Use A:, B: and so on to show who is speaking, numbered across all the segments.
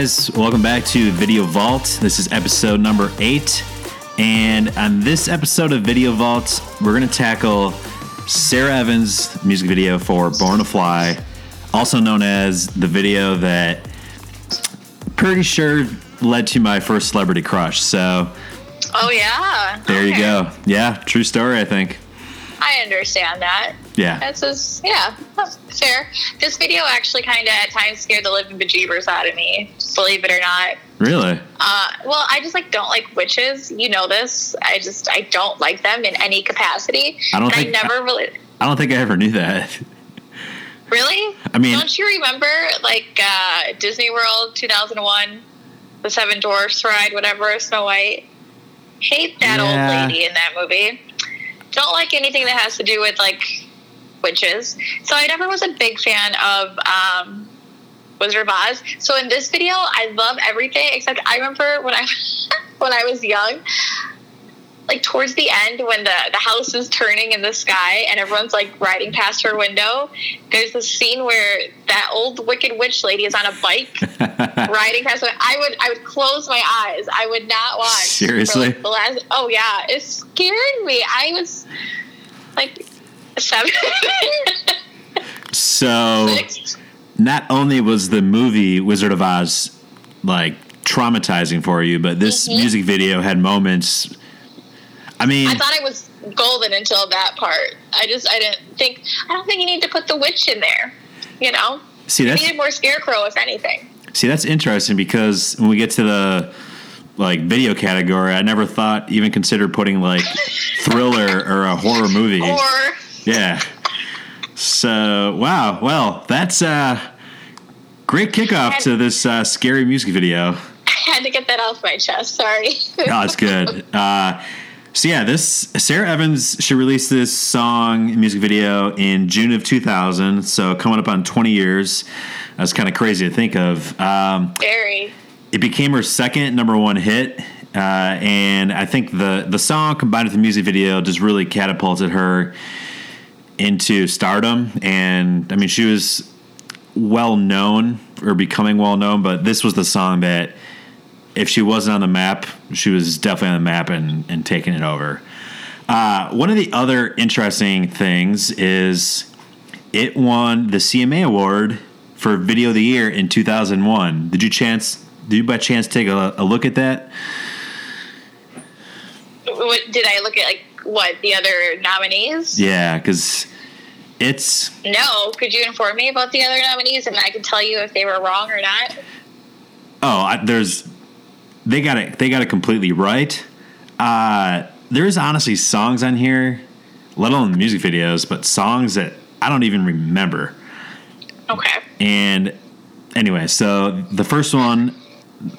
A: Guys, welcome back to Video Vault. This is episode number eight. And on this episode of Video Vault, we're going to tackle Sara Evans' music video for Born to Fly, also known as the video that pretty sure led to my first celebrity crush. So
B: Oh yeah.
A: there you go. Yeah, true story, I think.
B: I understand that.
A: Yeah.
B: That's just yeah, fair. This video actually kind of at times scared the living bejeebers out of me. Believe it or not.
A: Really?
B: Uh, well, I just like don't like witches. You know this. I just I don't like them in any capacity.
A: I don't think-
B: I never really.
A: I don't think I ever knew that.
B: Really?
A: I mean-
B: don't you remember like uh, Disney World 2001, the Seven Dwarfs ride, whatever, Snow White? Hate that
A: Yeah.
B: old lady in that movie. Don't like anything that has to do with like witches. So I never was a big fan of um, Wizard of Oz. So in this video, I love everything except I remember when I when I was young. Like towards the end, when the, the house is turning in the sky and everyone's like riding past her window, there's this scene where that old wicked witch lady is on a bike riding past. I would I would close my eyes. I would not watch. for,
A: Seriously?
B: like, the last. Oh yeah, it scared me. I was like seven.
A: so
B: six.
A: not only was the movie Wizard of Oz like traumatizing for you, but this
B: Mhm.
A: music video had moments. I mean,
B: I thought it was golden until that part. I just I didn't think I don't think you need to put the witch in there. You know,
A: see
B: you
A: that's
B: needed more scarecrow if anything.
A: see that's interesting because when we get to the like video category, I never thought even considered putting like thriller or a horror movie.
B: Or
A: Yeah. So wow, well that's uh great kickoff to this uh, scary music video.
B: I had to get that off my chest. Sorry.
A: Oh, it's good. Uh, so yeah, this Sara Evans she released this song music video in June of 2000. So coming up on 20 years. That's kind of crazy to think of. Um,
B: Very.
A: it became her second number one hit, uh, and I think the the song combined with the music video just really catapulted her into stardom. And I mean, she was well known or becoming well known, but this was the song that if she wasn't on the map, she was definitely on the map and, and taking it over. Uh, one of the other interesting things is it won the CMA award for Video of the Year in 2001. Did you chance? Did you by chance take a, a look at that?
B: What, did I look at like what the other nominees?
A: Yeah, because it's
B: No. Could you inform me about the other nominees, and I can tell you if they were wrong or not?
A: oh, I, there's they got it they got it completely right. Uh, there's honestly songs on here, let alone music videos, but songs that I don't even remember.
B: Okay.
A: And anyway, so the first one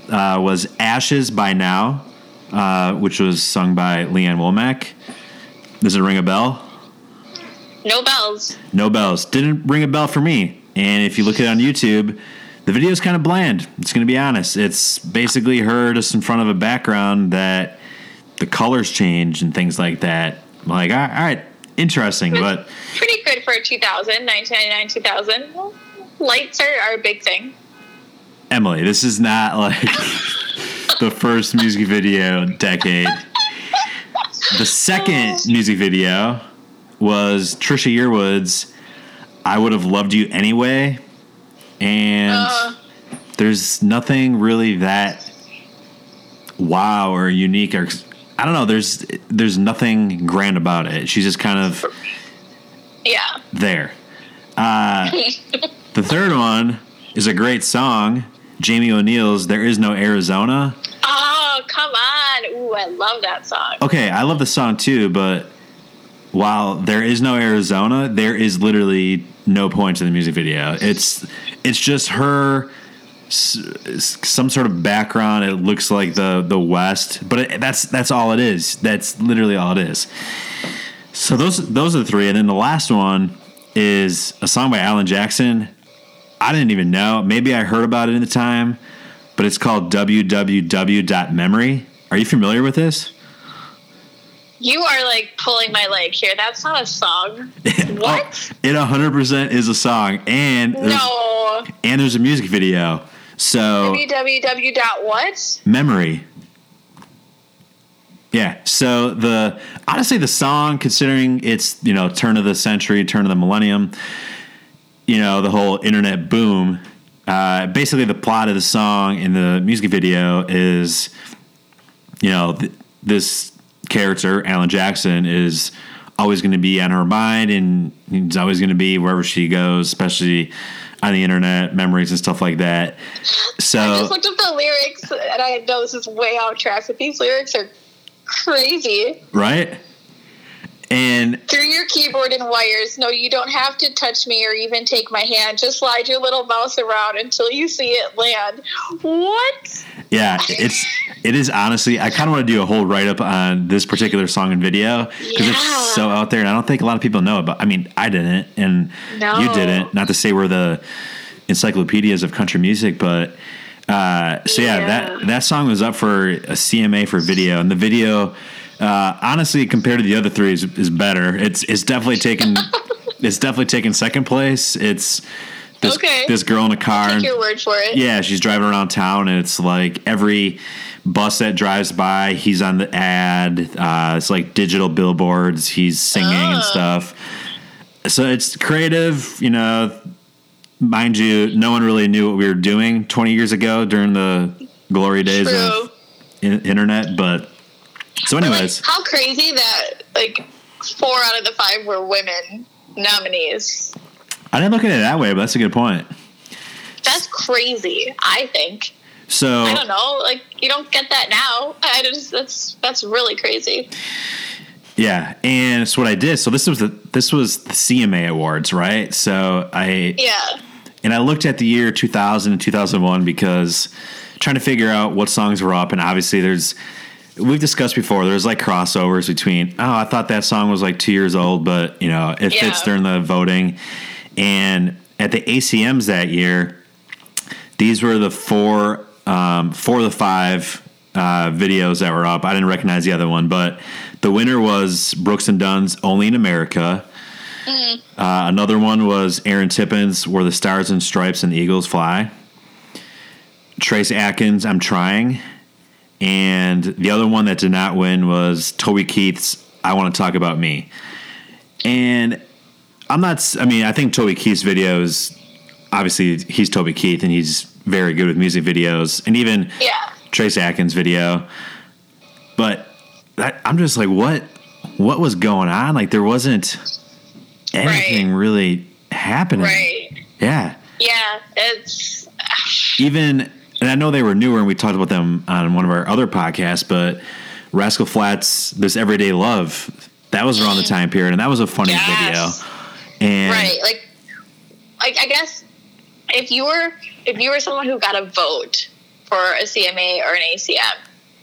A: uh, was Ashes by Now, uh, which was sung by Lee Ann Womack. Does it ring a bell?
B: No bells.
A: No bells. Didn't ring a bell for me. And if you look at it on YouTube, the video is kind of bland. It's going to be honest. It's basically her just in front of a background that the colors change and things like that. I'm like, all right, interesting, but
B: Pretty good for 2000, 1999, 2000. Well, lights are, are a big thing.
A: Emily, this is not like the first music video decade. The second music video was Trisha Yearwood's I Would Have Loved You Anyway. And
B: Uh.
A: there's nothing really that wow or unique or I don't know, there's there's nothing grand about it. She's just kind of
B: Yeah.
A: there. Uh, the third one is a great song, Jamie O'Neal's "There Is No Arizona."
B: Oh, come on. Ooh, I love that song.
A: Okay, I love the song too, but while there is no Arizona, there is literally no point to the music video. It's it's just her some sort of background. It looks like the the West, but it, that's that's all it is. That's literally all it is. So those those are the three, and then the last one is a song by Alan Jackson. I didn't even know. Maybe I heard about it in the time, but it's called www.memory. Are you familiar with this?
B: You are like pulling my leg here. That's not a song. What?
A: Oh, it 100% is a song, and there's,
B: No.
A: and there's a music video. So
B: www. dot what?
A: memory. Yeah. So the honestly the song, considering it's you know turn of the century, turn of the millennium, you know the whole internet boom. Uh, basically, the plot of the song in the music video is, you know, th- this character Alan Jackson is always going to be on her mind, and he's always going to be wherever she goes, especially on the internet, memories and stuff like that. So
B: I just looked up the lyrics, and I know this is way off track, but these lyrics are crazy.
A: right, and
B: Through your keyboard and wires. No, you don't have to touch me or even take my hand. Just slide your little mouse around until you see it land. What?
A: Yeah, it's it is honestly. I kind of want to do a whole write up on this particular song and video because
B: Yeah.
A: it's so out there, and I don't think a lot of people know it. But I mean, I didn't, and
B: No.
A: you didn't. Not to say we're the encyclopedias of country music, but uh, so yeah,
B: Yeah.
A: that that song was up for a CMA for video, and the video, uh, honestly, compared to the other three, is, is better. It's it's definitely taken. it's definitely taken second place. It's this
B: Okay.
A: this girl in a car.
B: Take your word for it.
A: yeah, she's driving around town, and it's like every bus that drives by, he's on the ad. Uh, it's like digital billboards. He's singing and
B: Oh.
A: stuff. So it's creative, you know. Mind you, no one really knew what we were doing 20 years ago during the glory days
B: True.
A: of in- internet. But so,
B: But, like,
A: anyways,
B: how crazy that like four out of the five were women nominees.
A: I didn't look at it that way, but that's a good point.
B: That's crazy. I think.
A: So
B: I don't know. Like you don't get that now. I just that's that's really crazy.
A: Yeah, and so what I did. So this was the this was the CMA awards, right? So I
B: Yeah.
A: and I looked at the year 2000 and 2001 because trying to figure out what songs were up, and obviously there's we've discussed before. There's like crossovers between oh I thought that song was like two years old, but you know it fits during the voting. And at the ACMs that year, these were the four um, four of the five uh, videos that were up. I didn't recognize the other one, but the winner was Brooks and Dunn's "Only in America." Uh, another one was Aaron Tippin's, "Where the Stars and Stripes and the Eagles Fly." Trace Atkins, "I'm Trying," and the other one that did not win was Toby Keith's "I Want to Talk About Me." And I'm not. I mean, I think Toby Keith's videos. Obviously, he's Toby Keith, and he's very good with music videos, and even
B: Yeah.
A: Trace Atkins video. But that, I'm just like, what? What was going on? Like, there wasn't anything really happening.
B: Right.
A: Yeah.
B: Yeah. It's
A: Even, and I know they were newer, and we talked about them on one of our other podcasts. But Rascal Flatts, this Everyday Love, that was around the mm. time period, and that was a funny
B: Yes.
A: video. And
B: right. Like, like I guess if you were if you were someone who got a vote for a CMA or an ACM,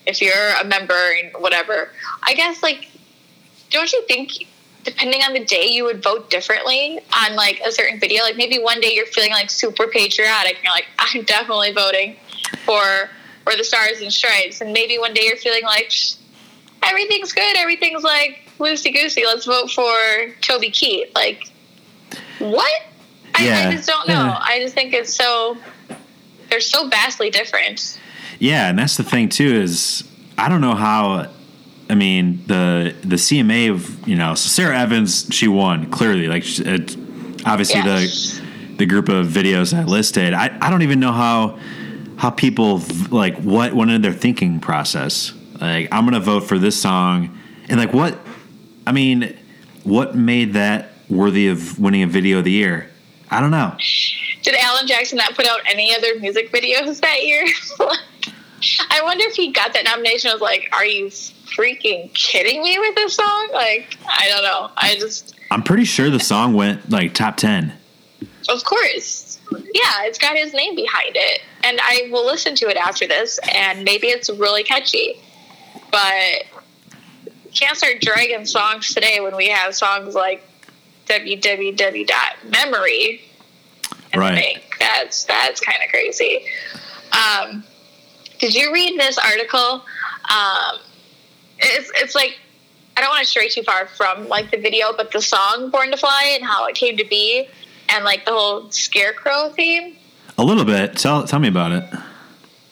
B: if you're a member and whatever, I guess like, don't you think? Depending on the day, you would vote differently on like a certain video. Like maybe one day you're feeling like super patriotic, and you're like, I'm definitely voting for for the Stars and Stripes, and maybe one day you're feeling like "Shh, everything's good, everything's like loosey goosey. Let's vote for Toby Keith. Like, what? I,
A: Yeah.
B: I just don't know.
A: Yeah.
B: I just think it's so they're so vastly different.
A: Yeah, and that's the thing too is I don't know how. I mean the the CMA of you know so Sara Evans she won clearly like it, obviously
B: Yeah.
A: the the group of videos I listed I, I don't even know how how people like what went into their thinking process like I'm gonna vote for this song and like what I mean what made that worthy of winning a video of the year I don't know
B: Did Alan Jackson not put out any other music videos that year? I wonder if he got that nomination. I was like, "Are you freaking kidding me with this song?" Like, I don't know. I just,
A: I'm pretty sure the song went like top ten
B: of course, yeah, it's got his name behind it, and I will listen to it after this, and maybe it's really catchy, but can't start dragging songs today when we have songs like www.memory and
A: Right.
B: think that's that's kind of crazy. Um, did you read this article? Um, it's it's like I don't want to stray too far from like the video, but the song "Born to Fly" and how it came to be, and like the whole scarecrow theme.
A: A little bit. Tell tell me about it.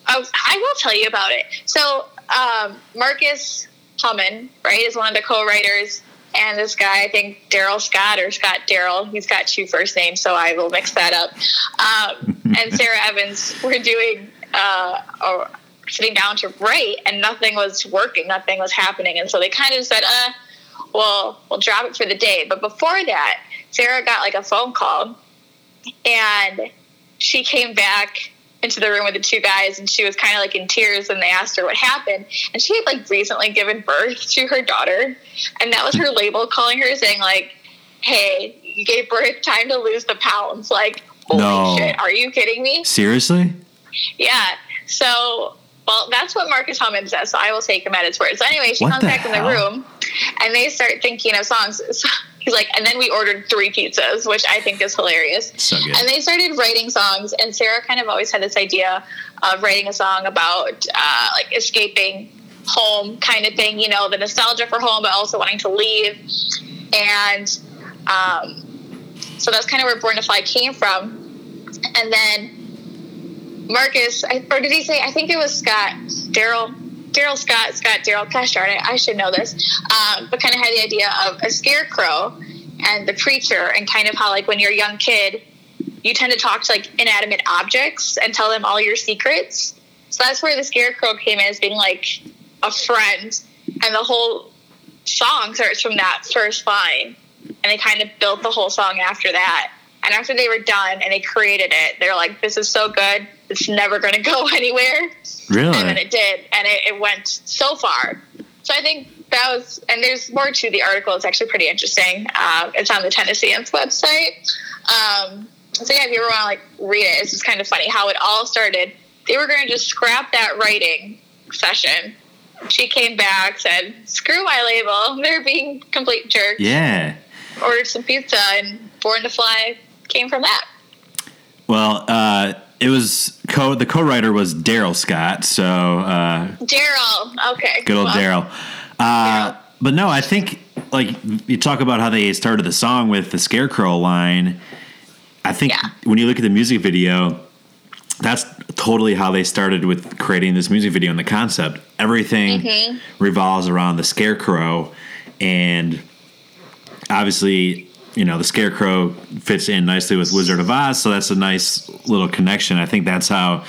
B: Oh, I will tell you about it. So um, Marcus Hummon, right, is one of the co-writers, and this guy, I think Darrell Scott or Scott Darrell, he's got two first names, so I will mix that up. Um, and Sara Evans were doing uh, or sitting down to write, and nothing was working, nothing was happening, and so they kind of said, "Uh, well, we'll drop it for the day." But before that, Sara got like a phone call, and she came back into the room with the two guys and she was kind of like in tears and they asked her what happened and she had like recently given birth to her daughter and that was her label calling her saying like hey you gave birth time to lose the pounds like holy
A: No.
B: shit are you kidding me
A: Seriously?
B: yeah so well that's what marcus Hummon says so i will take him at his word. So anyway she
A: What
B: comes back in the room and they start thinking of songs. So he's like and then we ordered three pizzas which i think is hilarious.
A: So good.
B: and they started writing songs and sara kind of always had this idea of writing a song about uh, like escaping home kind of thing you know the nostalgia for home but also wanting to leave. And um, so that's kind of where born to fly came from. And then marcus or did he say i think it was scott darrell darrell scott scott darrell gosh darn it i should know this um, but kind of had the idea of a scarecrow and the preacher and kind of how like when you're a young kid you tend to talk to like inanimate objects and tell them all your secrets. So that's where the scarecrow came in as being like a friend and the whole song starts from that first line and they kind of built the whole song after that and after they were done and they created it they're like this is so good. It's never going to go anywhere.
A: Really?
B: and then it did. And it, it went so far. So i think that was and there's more to the article. It's actually pretty interesting. Um, it's on the Tennessean's website. Um, so yeah if you ever want to like read it it's just kind of funny how it all started. They were going to just scrap that writing session. She came back said screw my label. They're being complete jerks.
A: Yeah.
B: ordered some pizza and born to fly came from that
A: Well, uh, it was co the co-writer was Darrell Scott, so uh,
B: darrell okay
A: good old
B: well,
A: Darrell. Uh, but no, I think like you talk about how they started the song with the scarecrow line. I think
B: Yeah.
A: when you look at the music video, that's totally how they started with creating this music video and the concept. Everything
B: Mm-hmm.
A: revolves around the scarecrow, and obviously, you know, the scarecrow fits in nicely with Wizard of Oz, so that's a nice little connection. I think that's how.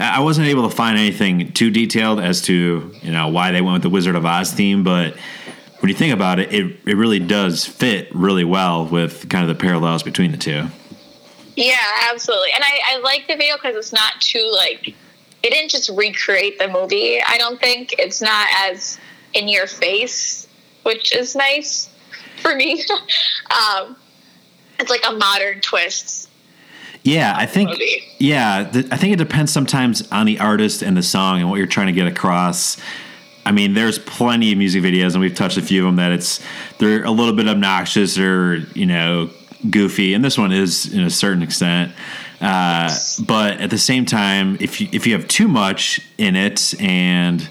A: I wasn't able to find anything too detailed as to you know why they went with the Wizard of Oz theme, but when you think about it, it it really does fit really well with kind of the parallels between the two.
B: Yeah, absolutely. And I, I like the video because it's not too like it didn't just recreate the movie. I don't think it's not as in your face, which is nice for me. um, it's like a modern twist.
A: Yeah, I think.
B: Movie.
A: Yeah, th- I think it depends sometimes on the artist and the song and what you're trying to get across. I mean, there's plenty of music videos, and we've touched a few of them that it's they're a little bit obnoxious or you know goofy, and this one is in a certain extent. Uh, but at the same time, if you if you have too much in it, and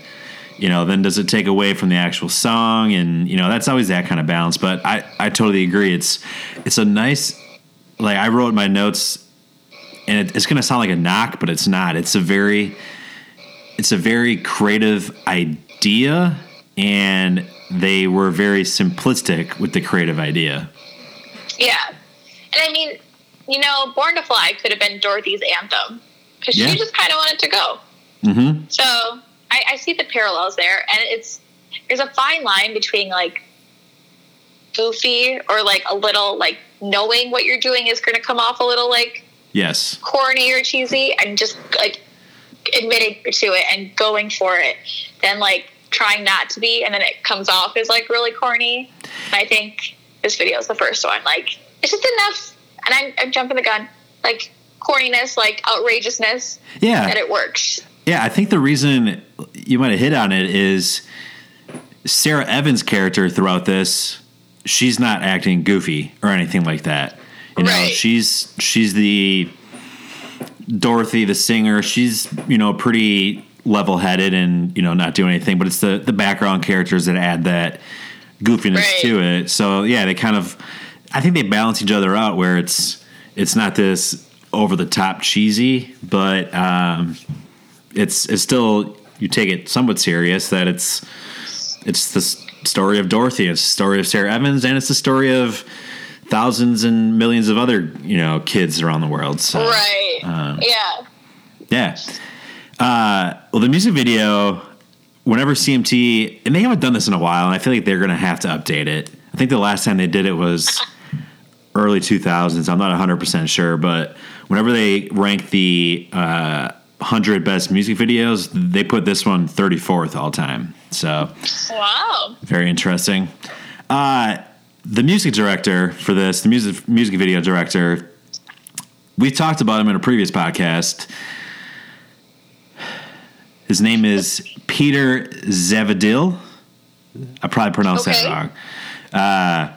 A: you know, then does it take away from the actual song? And you know, that's always that kind of balance. But I I totally agree. It's it's a nice like I wrote my notes and it, it's going to sound like a knock, but it's not. It's a very, it's a very creative idea, and they were very simplistic with the creative idea.
B: Yeah. And I mean, you know, Born to Fly could have been Dorothy's anthem because
A: Yeah.
B: she just kind of wanted to go.
A: Mm-hmm.
B: So I, I see the parallels there, and it's there's a fine line between like goofy or like a little like knowing what you're doing is going to come off a little like
A: Yes.
B: corny or cheesy, and just like admitting to it and going for it, then like trying not to be, and then it comes off as like really corny. And I think this video is the first one. Like it's just enough, and I'm, I'm jumping the gun, like corniness, like outrageousness,
A: Yeah.
B: that it works.
A: Yeah, I think the reason you might have hit on it is Sara Evans' character throughout this. She's not acting goofy or anything like that. You know,
B: Right.
A: she's she's the Dorothy, the singer. She's you know pretty level headed and you know not doing anything, but it's the the background characters that add that goofiness
B: Right.
A: to it. So yeah, they kind of I think they balance each other out where it's it's not this over the top cheesy, but um, it's it's still you take it somewhat serious that it's it's the story of Dorothy, it's the story of Sara Evans, and it's the story of thousands and millions of other you know kids around the world. So
B: right.
A: um,
B: yeah.
A: yeah. Uh, well, the music video, whenever CMT, and they haven't done this in a while, and I feel like they're going to have to update it. I think the last time they did it was early 2000s. I'm not 100% sure, but whenever they rank the uh, 100 best music videos, they put this one 34th all time. So
B: Wow.
A: very interesting. Uh, the music director for this, the music music video director, we talked about him in a previous podcast. His name is Peter Zavadil. I probably pronounced
B: Okay.
A: that wrong. Uh,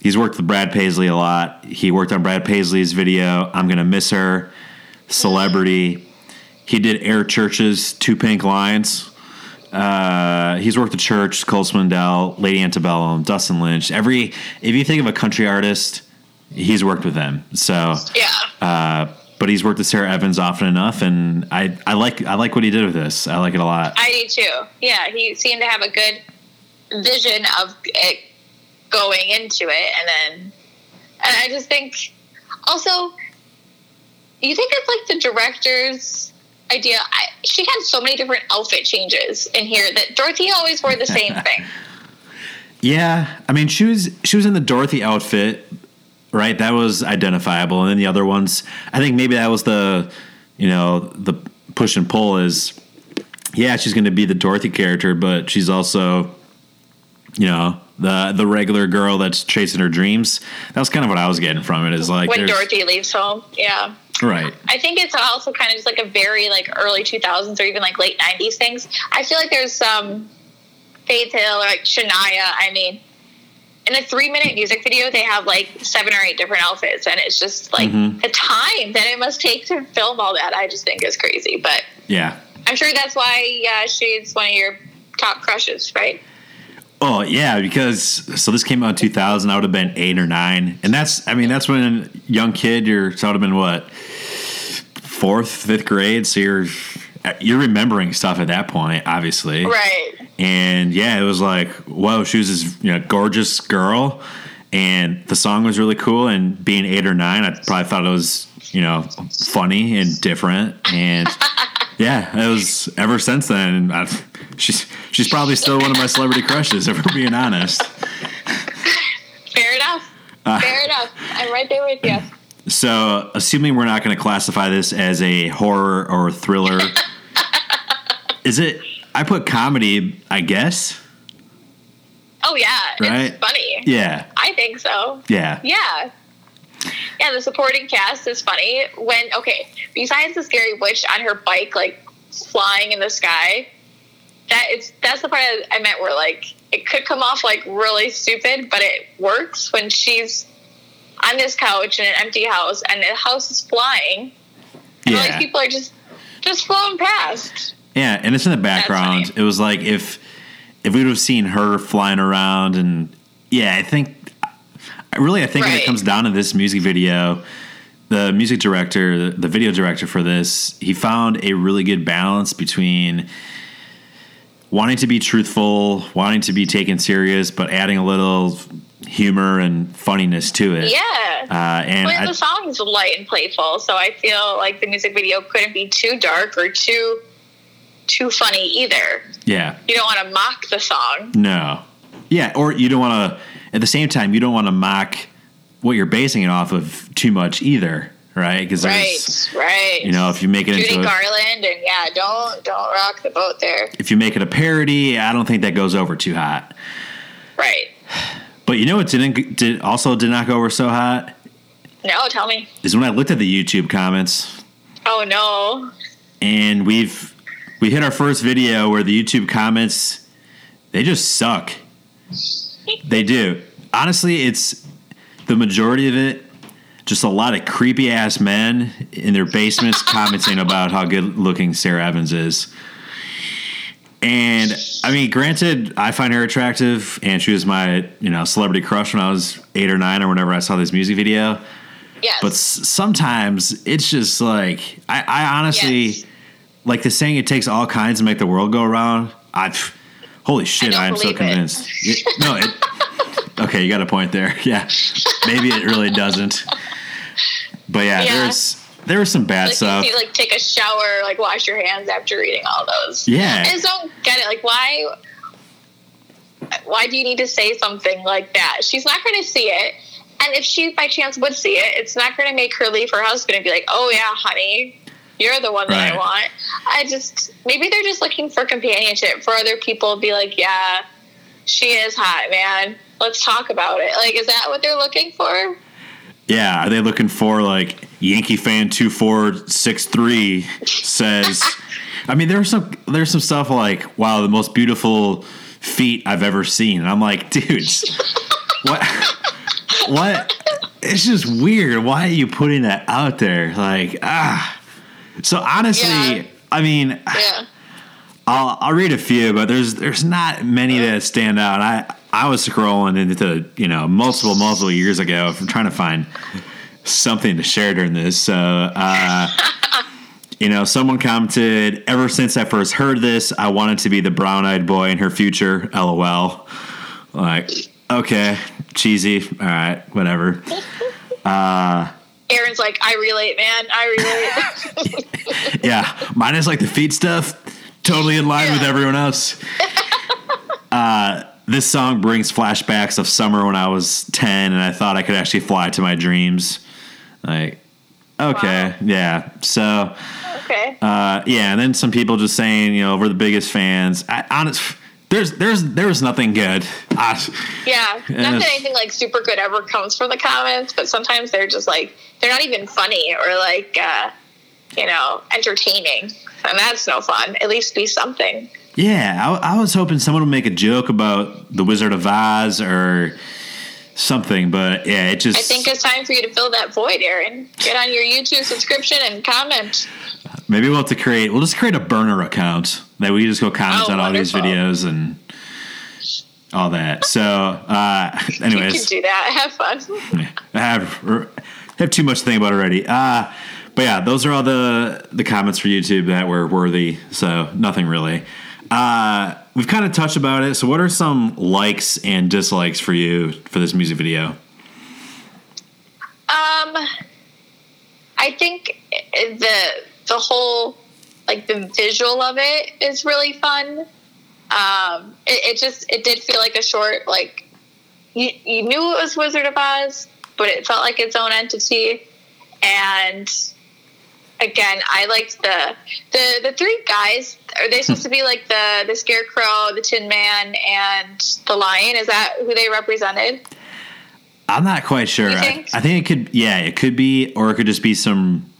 A: he's worked with Brad Paisley a lot. He worked on Brad Paisley's video "I'm Gonna Miss Her," "Celebrity." He did Eric Church's Two Pink Lines. Uh, he's worked with Church, Cole Swindell, Lady Antebellum, Dustin Lynch. Every if you think of a country artist, he's worked with them. So,
B: Yeah.
A: uh, but he's worked with Sara Evans often enough, and I I like I like what he did with this. I like it a lot.
B: I do too. Yeah, he seemed to have a good vision of it going into it, and then, and I just think, also, you think it's like the director's idea. I, she had so many different outfit changes in here that Dorothy always wore the same thing.
A: Yeah, I mean she was she was in the Dorothy outfit, right? That was identifiable, and then the other ones, I think maybe that was the, you know, the push and pull is, yeah, she's going to be the Dorothy character, but she's also, you know, the the regular girl that's chasing her dreams. That was kind of what I was getting from it. Is like
B: when Dorothy leaves home. Yeah.
A: Right?
B: I think it's also kind of just like a very like early 2000s or even like late 90s things. I feel like there's some Faith Hill or like Shania. I mean, in a three minute music video, they have like seven or eight different outfits, and it's just like
A: Mhm.
B: the time that it must take to film all that. I just think is crazy, but
A: Yeah.
B: I'm sure that's why yeah, she's one of your top crushes, right?
A: Oh yeah, because so this came out in 2000. I would have been eight or nine, and that's I mean that's when young kid you're so I would have been what fourth, fifth grade. So you're you're remembering stuff at that point, obviously.
B: Right.
A: And yeah, it was like whoa, she was this you know gorgeous girl, and the song was really cool. And being eight or nine, I probably thought it was you know funny and different. And yeah, it was ever since then. I, she's she's probably still one of my celebrity crushes, if we're being honest.
B: Fair enough.
A: Uh,
B: Fair enough. I'm right there with you.
A: So, assuming we're not going to classify this as a horror or thriller, is it? I put comedy, I guess.
B: Oh yeah,
A: Right?
B: it's funny.
A: Yeah,
B: I think so.
A: yeah,
B: Yeah. Yeah, the supporting cast is funny. When okay, besides the scary witch on her bike like flying in the sky, that is that's the part I, I meant where like it could come off like really stupid, but it works when she's on this couch in an empty house and the house is flying. And all
A: yeah,
B: people are just just flowing past.
A: yeah. And it's in the background. It was like if if we would have seen her flying around, and yeah, I think I really I think when it comes down to this music video. The music director, the, the video director for this, he found a really good balance between wanting to be truthful, wanting to be taken serious, but adding a little humor and funniness to it.
B: Yeah.
A: Uh, and
B: Well,
A: I,
B: the song is light and playful, so I feel like the music video couldn't be too dark or too too funny either.
A: yeah,
B: You don't want to mock the song.
A: no, yeah, or you don't want to. At the same time, you don't want to mock what you're basing it off of too much either, right? Because
B: Right, right.
A: you know, if you make it
B: Judy
A: into a,
B: Garland, and yeah, don't don't rock the boat there.
A: if you make it a parody, I don't think that goes over too hot.
B: Right.
A: But you know what didn't did also did not go over so hot
B: No, tell me.
A: is when I looked at the YouTube comments.
B: Oh no.
A: and we've we hit our first video where the YouTube comments they just suck. They do. Honestly, it's the majority of it just a lot of creepy ass men in their basements commenting about how good looking Sara Evans is. And I mean, granted, I find her attractive, and she was my you know celebrity crush when I was eight or nine, or whenever I saw this music video.
B: Yes.
A: But s- sometimes it's just like I, I honestly
B: Yes.
A: like the saying it takes all kinds to make the world go around. I holy shit,
B: don't
A: I am so
B: believe it.
A: convinced. It- no, it, okay, you got a point there. Yeah, maybe it really doesn't. But yeah,
B: Yeah.
A: there's there was some bad
B: like
A: stuff.
B: you like take a shower, like wash your hands after reading all those.
A: Yeah.
B: I just don't get it. Like why why do you need to say something like that? She's not gonna see it. And if she by chance would see it, it's not gonna make her leave her husband and be like, Oh yeah, honey, you're the one that
A: Right.
B: I want. I just maybe they're just looking for companionship for other people be like, Yeah, she is hot, man. Let's talk about it. Like, is that what they're looking for?
A: Yeah, are they looking for like Yankee fan two four six three says? I mean, there's some there's some stuff like wow, the most beautiful feet I've ever seen, and I'm like, dudes, what? What? It's just weird. Why are you putting that out there? Like, ah. So honestly,
B: Yeah.
A: I mean,
B: Yeah.
A: I'll I'll read a few, but there's there's not many that stand out. I I was scrolling into you know multiple multiple years ago from trying to find something to share during this. So uh, you know, someone commented, "Ever since I first heard this, I wanted to be the brown-eyed boy in her future." LOL. Like, okay, cheesy. All right, whatever.
B: Aaron's like, I relate, man. I relate.
A: yeah, mine is like the feet stuff, totally in line with everyone else. uh, this song brings flashbacks of summer when I was 10 and I thought I could actually fly to my dreams. Like, okay,
B: Wow.
A: yeah. So,
B: okay.
A: uh, yeah, and then some people just saying, you know, we're the biggest fans. I, honest, there's, there's, there was nothing good. I,
B: Yeah, not that anything like super good ever comes from the comments, but sometimes they're just like they're not even funny or like uh, you know entertaining, and that's no fun. At least be something.
A: Yeah, I, I was hoping someone would make a joke about the Wizard of Oz or something, but yeah, it just.
B: I think it's time for you to fill that void, Aaron. Get on your YouTube subscription and comment.
A: Maybe we'll have to create. We'll just create a burner account that we just go comment
B: Oh,
A: on all these videos and all that. So, uh,
B: You can
A: anyways,
B: do that. Have fun.
A: I have have too much to think about already. Uh, but yeah, those are all the the comments for YouTube that were worthy. So nothing really. Uh, we've kind of touched about it. So, what are some likes and dislikes for you for this music video?
B: Um, I think the the whole like the visual of it is really fun. Um, it, it just it did feel like a short like you you knew it was Wizard of Oz, but it felt like its own entity. And again, I liked the the the three guys. Are they supposed to be like the the Scarecrow, the Tin Man, and the Lion? Is that who they represented?
A: I'm not quite sure.
B: You
A: I,
B: think?
A: I think it could, yeah, it could be, or it could just be some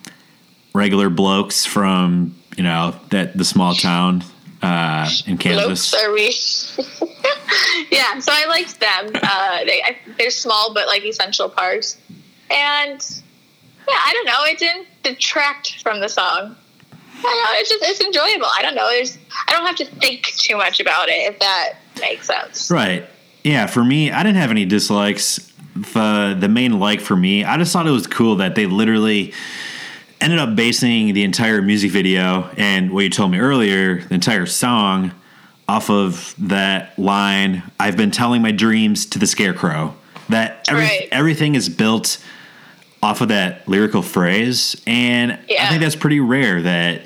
A: regular blokes from you know that the small town uh, in Kansas.
B: Lopes, are we? yeah, so I liked them. Uh, they I, they're small but like essential parts, and yeah, I don't know. It didn't detract from the song. I don't know. It's just it's enjoyable. I don't know. There's I don't have to think too much about it if that makes sense.
A: Right. Yeah, for me, I didn't have any dislikes. The uh, the main like for me, I just thought it was cool that they literally ended up basing the entire music video and what you told me earlier, the entire song off of that line, I've been telling my dreams to the scarecrow. That every,
B: Right.
A: everything is built off of that lyrical phrase and I think that's pretty rare that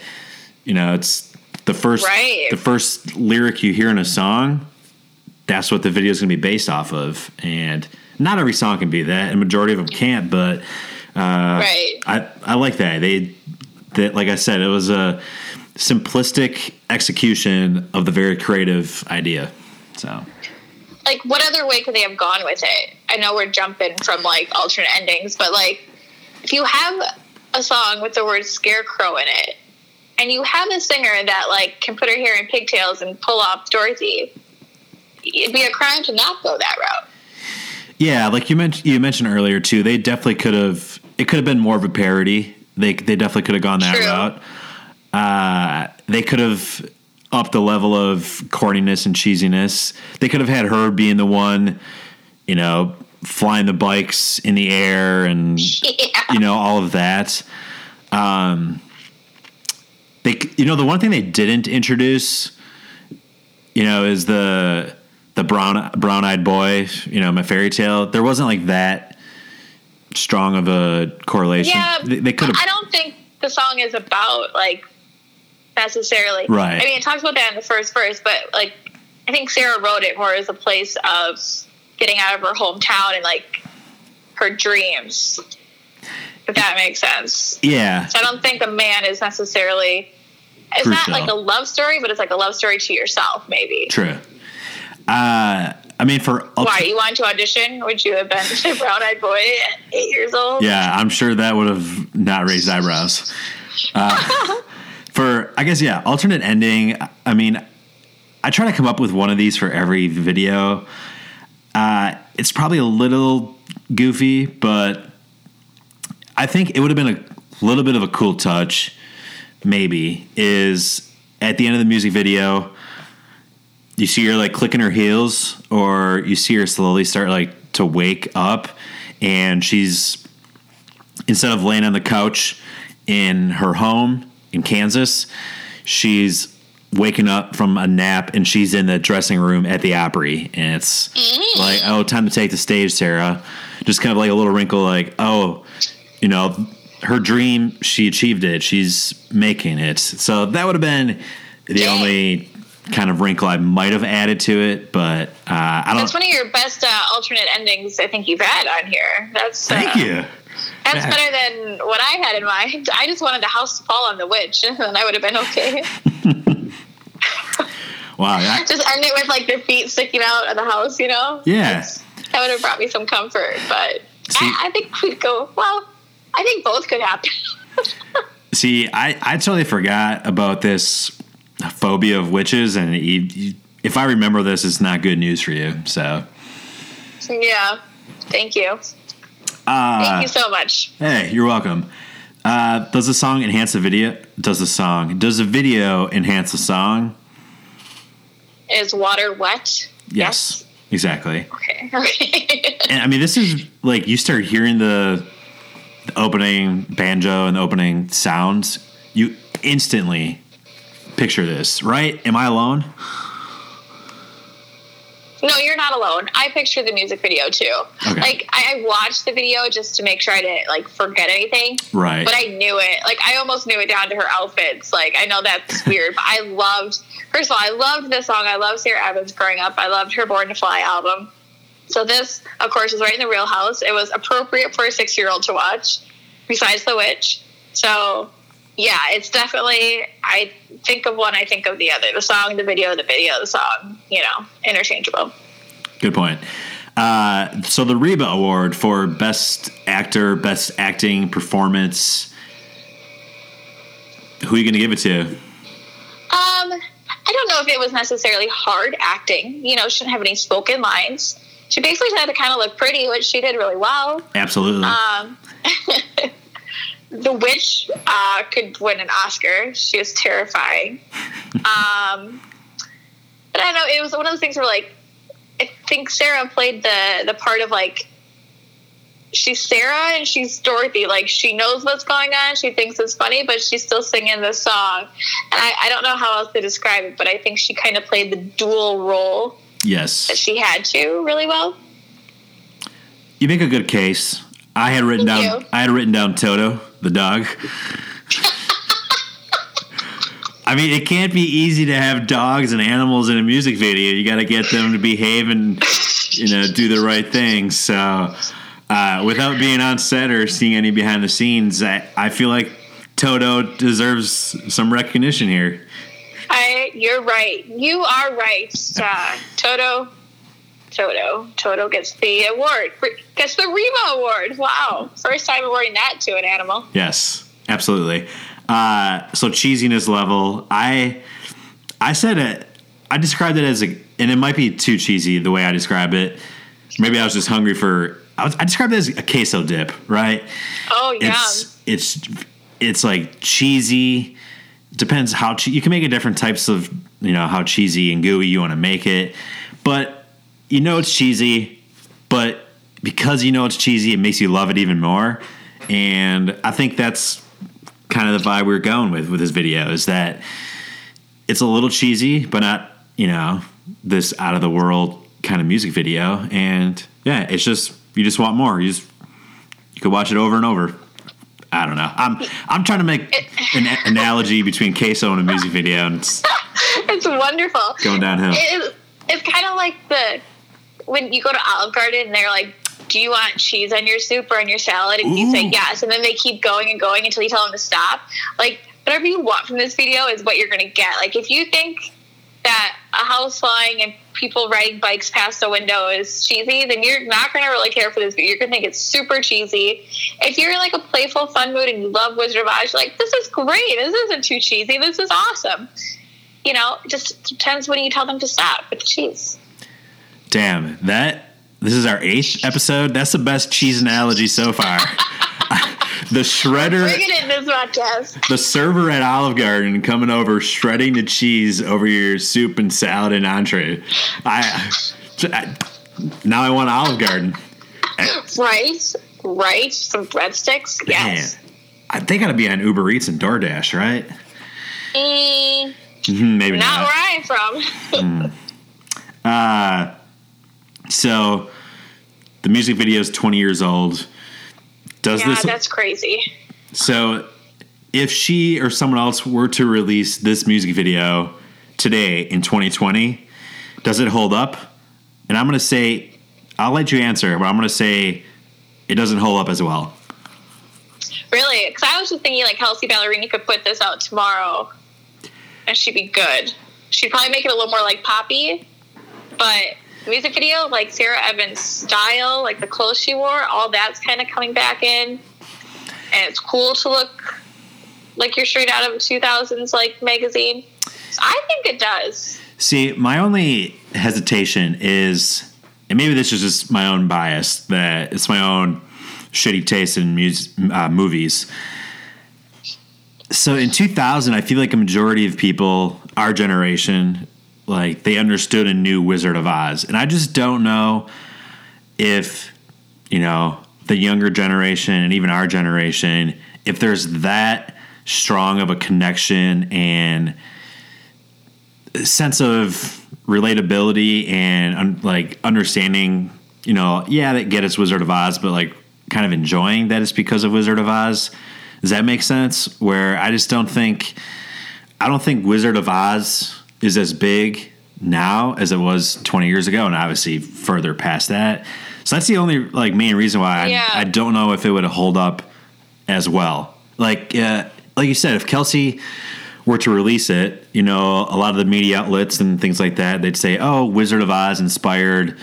A: you know, it's the first
B: Right.
A: the first lyric you hear in a song that's what the video is going to be based off of. And not every song can be that, and majority of them can't. But uh,
B: Right.
A: I I like that they that like I said, it was a simplistic execution of the very creative idea. So
B: Like, what other way could they have gone with it? I know we're jumping from like alternate endings, but like, if you have a song with the word scarecrow in it, and you have a singer that like can put her hair in pigtails and pull off Dorothy, it'd be a crime to not go that route.
A: yeah, like you mentioned you mentioned earlier too, they definitely could have. It could have been more of a parody. They they definitely could have gone that
B: True.
A: route. Uh, they could have upped the level of corniness and cheesiness. They could have had her being the one, you know, flying the bikes in the air and
B: Yeah.
A: you know all of that. Um, they, you know, the one thing they didn't introduce, you know, is the the brown brown eyed boy. You know, my fairy tale. There wasn't like that strong of a correlation.
B: Yeah,
A: they, they could
B: I don't think the song is about like necessarily.
A: Right.
B: I mean, it talks about that in the first verse, but like, I think Sara wrote it more as a place of getting out of her hometown and like her dreams. If that makes sense.
A: Yeah,
B: So I don't think a man is necessarily. It's not like a love story, but it's like a love story to yourself, maybe.
A: true. Uh, I mean, for
B: Why you wanted to audition? Would you have been a brown-eyed boy at eight years old?
A: Yeah, I'm sure that would have not raised eyebrows. Uh, for I guess yeah, alternate ending. I mean, I try to come up with one of these for every video. Uh, it's probably a little goofy, but I think it would have been a little bit of a cool touch. Maybe is at the end of the music video, you see her like clicking her heels, or you see her slowly start like to wake up, and she's instead of laying on the couch in her home in Kansas, she's waking up from a nap and she's in the dressing room at the Opry. And it's like, oh, time to take the stage, Sara. Just kind of like a little wrinkle, like, oh, you know, her dream, she achieved it. She's making it. So that would have been the only kind of wrinkle I might have added to it. But uh, I don't.
B: That's one of your best uh, alternate endings I think you've had on here. That's
A: Thank
B: uh,
A: you.
B: That's
A: Yeah.
B: better than what I had in mind. I just wanted the house to fall on the witch, and I would have been okay.
A: Wow.
B: Just end it with like their feet sticking out of the house, you know?
A: yeah.
B: That would have brought me some comfort. But
A: See-
B: I, I think we'd go. Well, I think both could happen.
A: See, I, I totally forgot about this phobia of witches, and you, you, if I remember this, it's not good news for you. So,
B: yeah. Thank you.
A: uh,
B: Thank you so much.
A: hey, you're welcome. Uh, does the song enhance the video? Does the song? Does the video enhance the song?
B: Is water wet?
A: Yes, exactly.
B: Okay. Okay.
A: And I mean, this is like you start hearing the, the opening banjo and the opening sounds, you instantly picture this, right? Am I alone?
B: No, you're not alone. I picture the music video too.
A: Okay.
B: Like I I watched the video just to make sure I didn't like forget anything.
A: Right.
B: But I knew it. Like I almost knew it down to her outfits. Like I know that's weird, but I loved. First of all, I loved this song. I loved Sara Evans growing up. I loved her Born to Fly album. So this, of course, is right in the Real House. It was appropriate for a six-year-old to watch. Besides the witch, so yeah, it's definitely. I think of one, I think of the other. The song, the video, the video, the song. You know, interchangeable.
A: Good point. Uh, so the Reba Award for Best Actor, Best Acting Performance. Who are you going to give it to?
B: Um, I don't know if it was necessarily hard acting. You know, she didn't have any spoken lines. She basically had to kind of look pretty, which she did really well.
A: Absolutely.
B: Um, the witch uh, could win an Oscar. She was terrifying. Um, but I don't know. It was one of those things where, like, I think Sara played the the part of like she's Sara and she's Dorothy. Like she knows what's going on. She thinks it's funny, but she's still singing the song. And I, I don't know how else to describe it, but I think she kind of played the dual role
A: Yes, that
B: she had to really well.
A: You make a good case. I had written
B: Thank
A: down
B: you.
A: I had written down Toto, the dog. I mean, it can't be easy to have dogs and animals in a music video. You got to get them to behave and you know do the right thing. So, uh, without being on set or seeing any behind the scenes, I, I feel like Toto deserves some recognition here.
B: I, you're right. You are right. Uh, Toto, Toto, Toto gets the award. Gets the Reba Award. Wow, first time awarding that to an animal.
A: Yes, absolutely. Uh, so cheesiness level, I I said it. I described it as a, and it might be too cheesy the way I describe it. Maybe I was just hungry for. I, was, I described it as a queso dip, right?
B: Oh yeah.
A: It's it's it's like cheesy. Depends how che- you can make it different types of you know how cheesy and gooey you want to make it, but you know it's cheesy, but because you know it's cheesy, it makes you love it even more. And I think that's kind of the vibe we are going with with this video is that it's a little cheesy, but not you know this out of the world kind of music video. And yeah, it's just you just want more. You just you could watch it over and over. I don't know. I'm I'm trying to make an analogy between queso and a music video, and it's,
B: it's wonderful.
A: Going downhill.
B: It, it's kind of like the when you go to Olive Garden and they're like, "Do you want cheese on your soup or on your salad?" And Ooh. you say yes, and then they keep going and going until you tell them to stop. Like whatever you want from this video is what you're going to get. Like if you think that a house flying and people riding bikes past the window is cheesy, then you're not going to really care for this video. You're going to think it's super cheesy. If you're in like a playful, fun mood and you love Wizard of Oz, like, this is great. This isn't too cheesy. This is awesome. You know, just depends when you tell them to stop with the cheese.
A: Damn, that this is our eighth episode. That's the best cheese analogy so far. the shredder.
B: Bring it in this podcast.
A: The server at Olive Garden coming over, shredding the cheese over your soup and salad and entree. I, I now I want Olive Garden.
B: Right, right. Some breadsticks. Yes.
A: Man, they got to be on Uber Eats and DoorDash, right?
B: Mm,
A: maybe
B: not.
A: Not
B: where I'm from.
A: mm. Uh, so the music video is 20 years old does
B: yeah,
A: this
B: that's crazy.
A: So if she or someone else were to release this music video today in 2020, does it hold up? And I'm going to say I'll let you answer, but I'm going to say it doesn't hold up as well.
B: Really? Because I was just thinking like Kelsea Ballerini could put this out tomorrow, and she'd be good. She'd probably make it a little more like poppy, but music video, like Sara Evans' style, like the clothes she wore, all that's kind of coming back in. And it's cool to look like you're straight out of a 2000s like magazine. So I think it does.
A: See, my only hesitation is, and maybe this is just my own bias, that it's my own shitty taste in music, uh, movies. So in 2000, I feel like a majority of people, our generation, like they understood and knew Wizard of Oz. And I just don't know if, you know, the younger generation and even our generation, if there's that strong of a connection and sense of relatability and un- like understanding, you know, yeah, that get it's Wizard of Oz, but like kind of enjoying that it's because of Wizard of Oz. Does that make sense? Where I just don't think, I don't think Wizard of Oz is as big now as it was 20 years ago and obviously further past that. So that's the only like main reason why yeah. I, I, don't know if it would hold up as well. Like uh, like you said if kelsea were to release it you know a lot of the media outlets and things like that they'd say oh wizard of oz inspired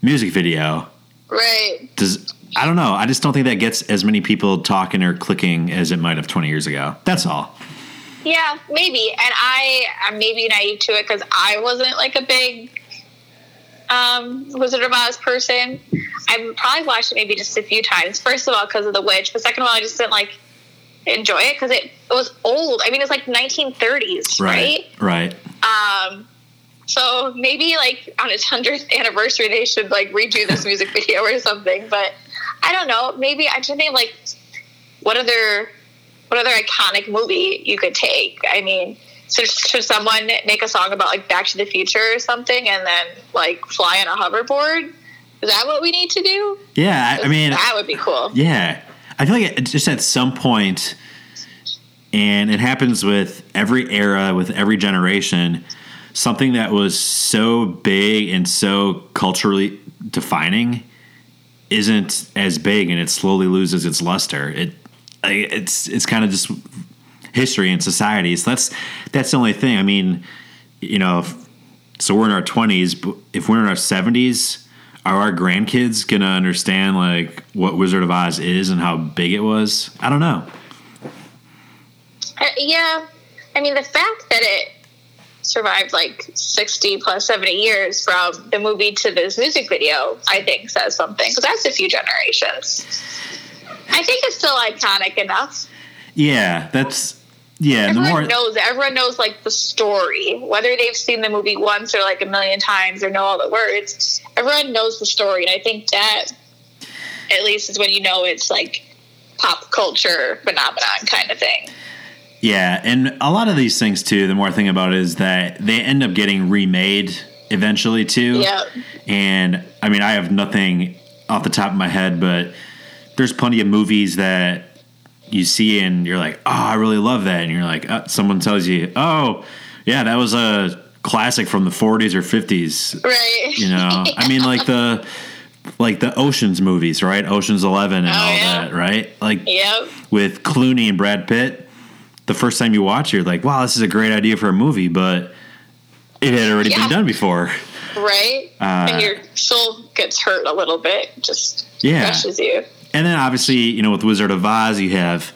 A: music video.
B: Right.
A: Does i don't know. I just don't think that gets as many people talking or clicking as it might have 20 years ago. That's all
B: yeah, maybe. And I am maybe naive to it because I wasn't like a big um, Wizard of Oz person. I probably watched it maybe just a few times. First of all, because of the witch. But second of all, I just didn't like enjoy it because it, it was old. I mean, it's like 1930s, right?
A: Right.
B: Right. Um, so maybe like on its hundredth anniversary, they should like redo this music video or something. But I don't know. Maybe I just think like what other what other iconic movie you could take? I mean, should, should someone make a song about like Back to the Future or something, and then like fly on a hoverboard? Is that what we need to do?
A: Yeah, I mean
B: that would be cool.
A: Yeah, I feel like it just at some point, and it happens with every era, with every generation. Something that was so big and so culturally defining isn't as big, and it slowly loses its luster. It it's it's kind of just history and society. So that's that's the only thing. I mean, you know, if, so we're in our twenties. but If we're in our seventies, are our grandkids gonna understand like what Wizard of Oz is and how big it was? I don't know.
B: Uh, yeah, I mean the fact that it survived like 60 plus 70 years from the movie to this music video i think says something so that's a few generations I think it's still iconic enough.
A: Yeah, that's yeah.
B: Everyone
A: the more
B: knows everyone knows like the story, whether they've seen the movie once or like a million times or know all the words. Everyone knows the story, and I think that at least is when you know it's like pop culture phenomenon kind of thing.
A: Yeah, and a lot of these things too. The more I think about it, is that they end up getting remade eventually too.
B: Yeah.
A: And I mean, I have nothing off the top of my head, but there's plenty of movies that you see and you're like, oh, I really love that, and you're like, uh, someone tells you, oh, yeah, that was a classic from the 40s or 50s.
B: Right.
A: You know, I mean, like the like the Ocean's movies, right? Ocean's Eleven and
B: Oh,
A: all
B: yeah.
A: that, right? Like
B: Yep.
A: with Clooney and Brad Pitt. The first time you watch it, you're like, wow, this is a great idea for a movie, but it had already
B: Yeah.
A: been done before.
B: Right.
A: Uh,
B: and your soul gets hurt a little bit. Just
A: Yeah.
B: crushes you.
A: And then obviously, you know, with Wizard of Oz, you have,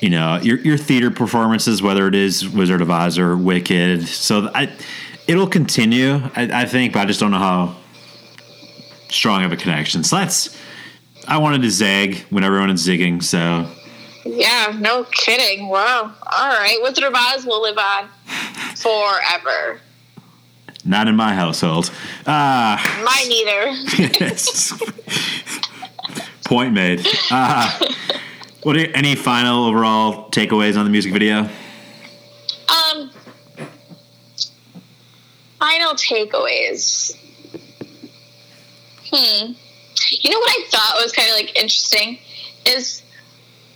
A: you know, your your theater performances, whether it is Wizard of Oz or Wicked. So I, it'll continue, I, I think, but I just don't know how strong of a connection. So that's, I wanted to zag when everyone is zigging. So
B: Yeah, no kidding. Wow. All right. Wizard of Oz will live on forever.
A: not in my household. Uh,
B: Mine neither.
A: Point made. Uh, what are, any final overall takeaways on the music video?
B: Um, final takeaways. Hmm. You know what I thought was kind of like interesting is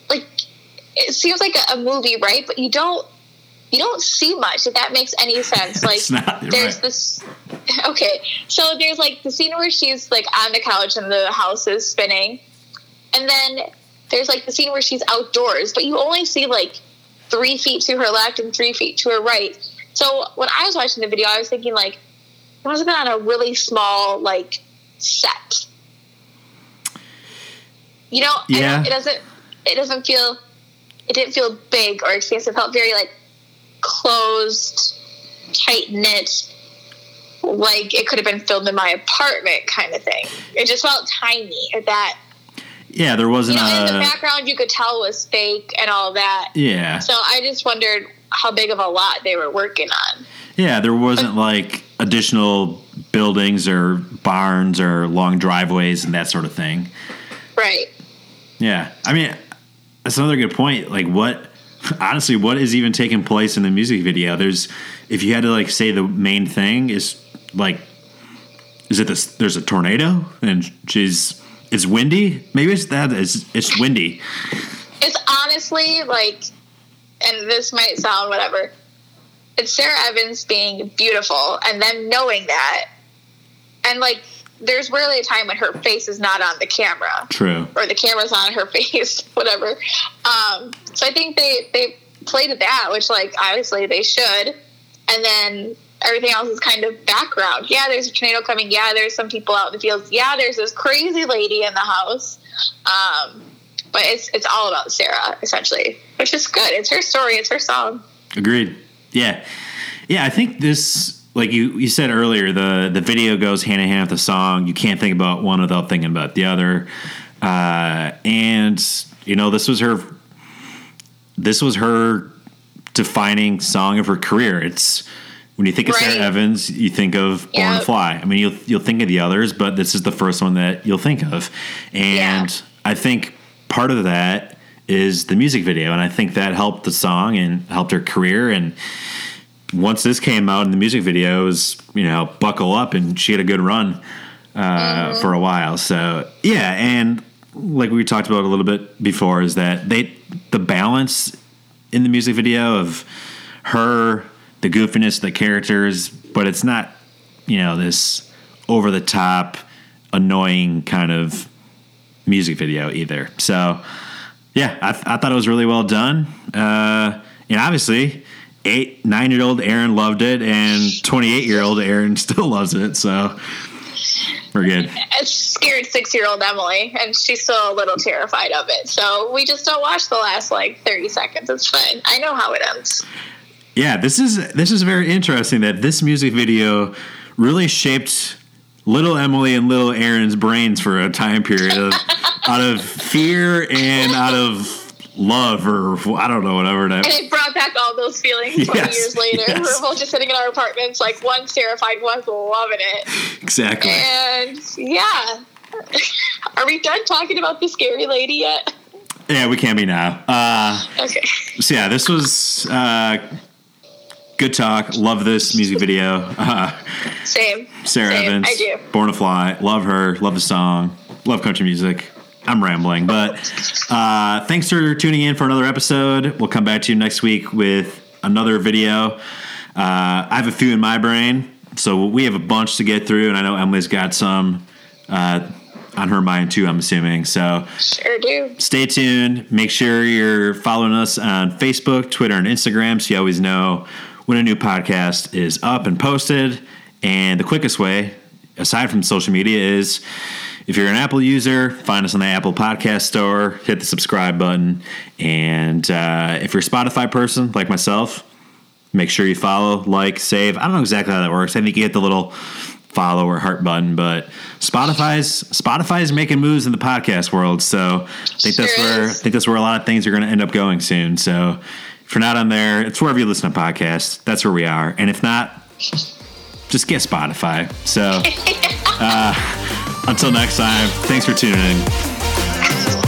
B: like it seems like a, a movie, right? But you don't you don't see much. If that makes any sense, like
A: It's not,
B: there's
A: right.
B: this. Okay, so there's like the scene where she's like on the couch and the house is spinning, and then there's like the scene where she's outdoors, but you only see like three feet to her left and three feet to her right. So when I was watching the video, I was thinking like it must have been on a really small like set. You know,
A: Yeah.
B: it doesn't. It doesn't feel. It didn't feel big or expansive. It felt very like closed, tight knit. Like it could have been filmed in my apartment, kind of thing. It just felt tiny. At that
A: Yeah, there wasn't
B: know, in the background you could tell was fake and all that.
A: Yeah.
B: So I just wondered how big of a lot they were working on.
A: Yeah, there wasn't like additional buildings or barns or long driveways and that sort of thing.
B: Right.
A: Yeah. I mean, that's another good point. Like, what, honestly, what is even taking place in the music video? There's, if you had to like say the main thing is like, is it this, there's a tornado and she's, it's windy? Maybe it's that, it's, it's windy.
B: It's honestly like, and this might sound whatever. It's Sara Evans being beautiful and them knowing that. And like, there's rarely a time when her face is not on the camera.
A: True.
B: or the camera's on her face, whatever. Um, so I think they they played at that, which like obviously they should, and then everything else is kind of background. Yeah, there's a tornado coming. Yeah, there's some people out in the fields. Yeah, there's this crazy lady in the house. Um, but it's it's all about Sara essentially, which is good. It's her story. It's her song.
A: Agreed. Yeah, yeah. I think this, like you you said earlier, the the video goes hand in hand with the song. You can't think about one without thinking about the other. Uh, and you know, this was her. This was her defining song of her career. It's when you think of
B: Sara
A: Evans, you think of Born to Fly. I mean, you'll you'll think of the others, but this is the first one that you'll think of. And
B: Yeah.
A: I think part of that is the music video, and I think that helped the song and helped her career. And once this came out in the music video, it was you know buckle up, and she had a good run uh, for a while. So yeah, and like we talked about a little bit before, is that they the balance in the music video of her, the goofiness, of the characters, but it's not you know this over the top, annoying kind of music video either. So yeah, I, I thought it was really well done. Uh, and obviously, eight, nine year old Aaron loved it, and 28 year old Aaron still loves it. So we're good.
B: It scared six year old Emily, and she's still a little terrified of it. So we just don't watch the last like thirty seconds. It's fine. I know how it ends.
A: Yeah, this is this is very interesting that this music video really shaped little Emily and little Aaron's brains for a time period of out of fear and out of love or I don't know whatever that
B: And it brought back all those feelings 20
A: Yes,
B: years later.
A: yes.
B: We're both just sitting in our apartments, like one's terrified, one's loving it.
A: exactly.
B: And yeah, Are we done talking about the scary lady yet?
A: Yeah, we can be now. Uh,
B: Okay.
A: so yeah, this was uh, good talk. Love this music video. Uh,
B: Same.
A: Sara
B: Same.
A: Evans,
B: I do.
A: Born to Fly. Love her. Love the song. Love country music. I'm rambling, but uh, thanks for tuning in for another episode. We'll come back to you next week with another video. Uh, I have a few in my brain, so we have a bunch to get through, and I know Emily's got some uh, on her mind too. I'm assuming so
B: Sure do.
A: stay tuned. Make sure you're following us on Facebook, Twitter, and Instagram so you always know when a new podcast is up and posted. And the quickest way, aside from social media, is if you're an Apple user, find us on the Apple Podcast Store, hit the subscribe button. And uh, if you're a Spotify person like myself, make sure you follow, like, save. I don't know exactly how that works. I think you hit the little follow or heart button, but Spotify's Spotify's making moves in the podcast world. So I think that's
B: Sure
A: where I think that's where a lot of things are going to end up going soon. So if you're not on there, it's wherever you listen to podcasts. That's where we are. And if not, just get Spotify. So uh, until next time, thanks for tuning in.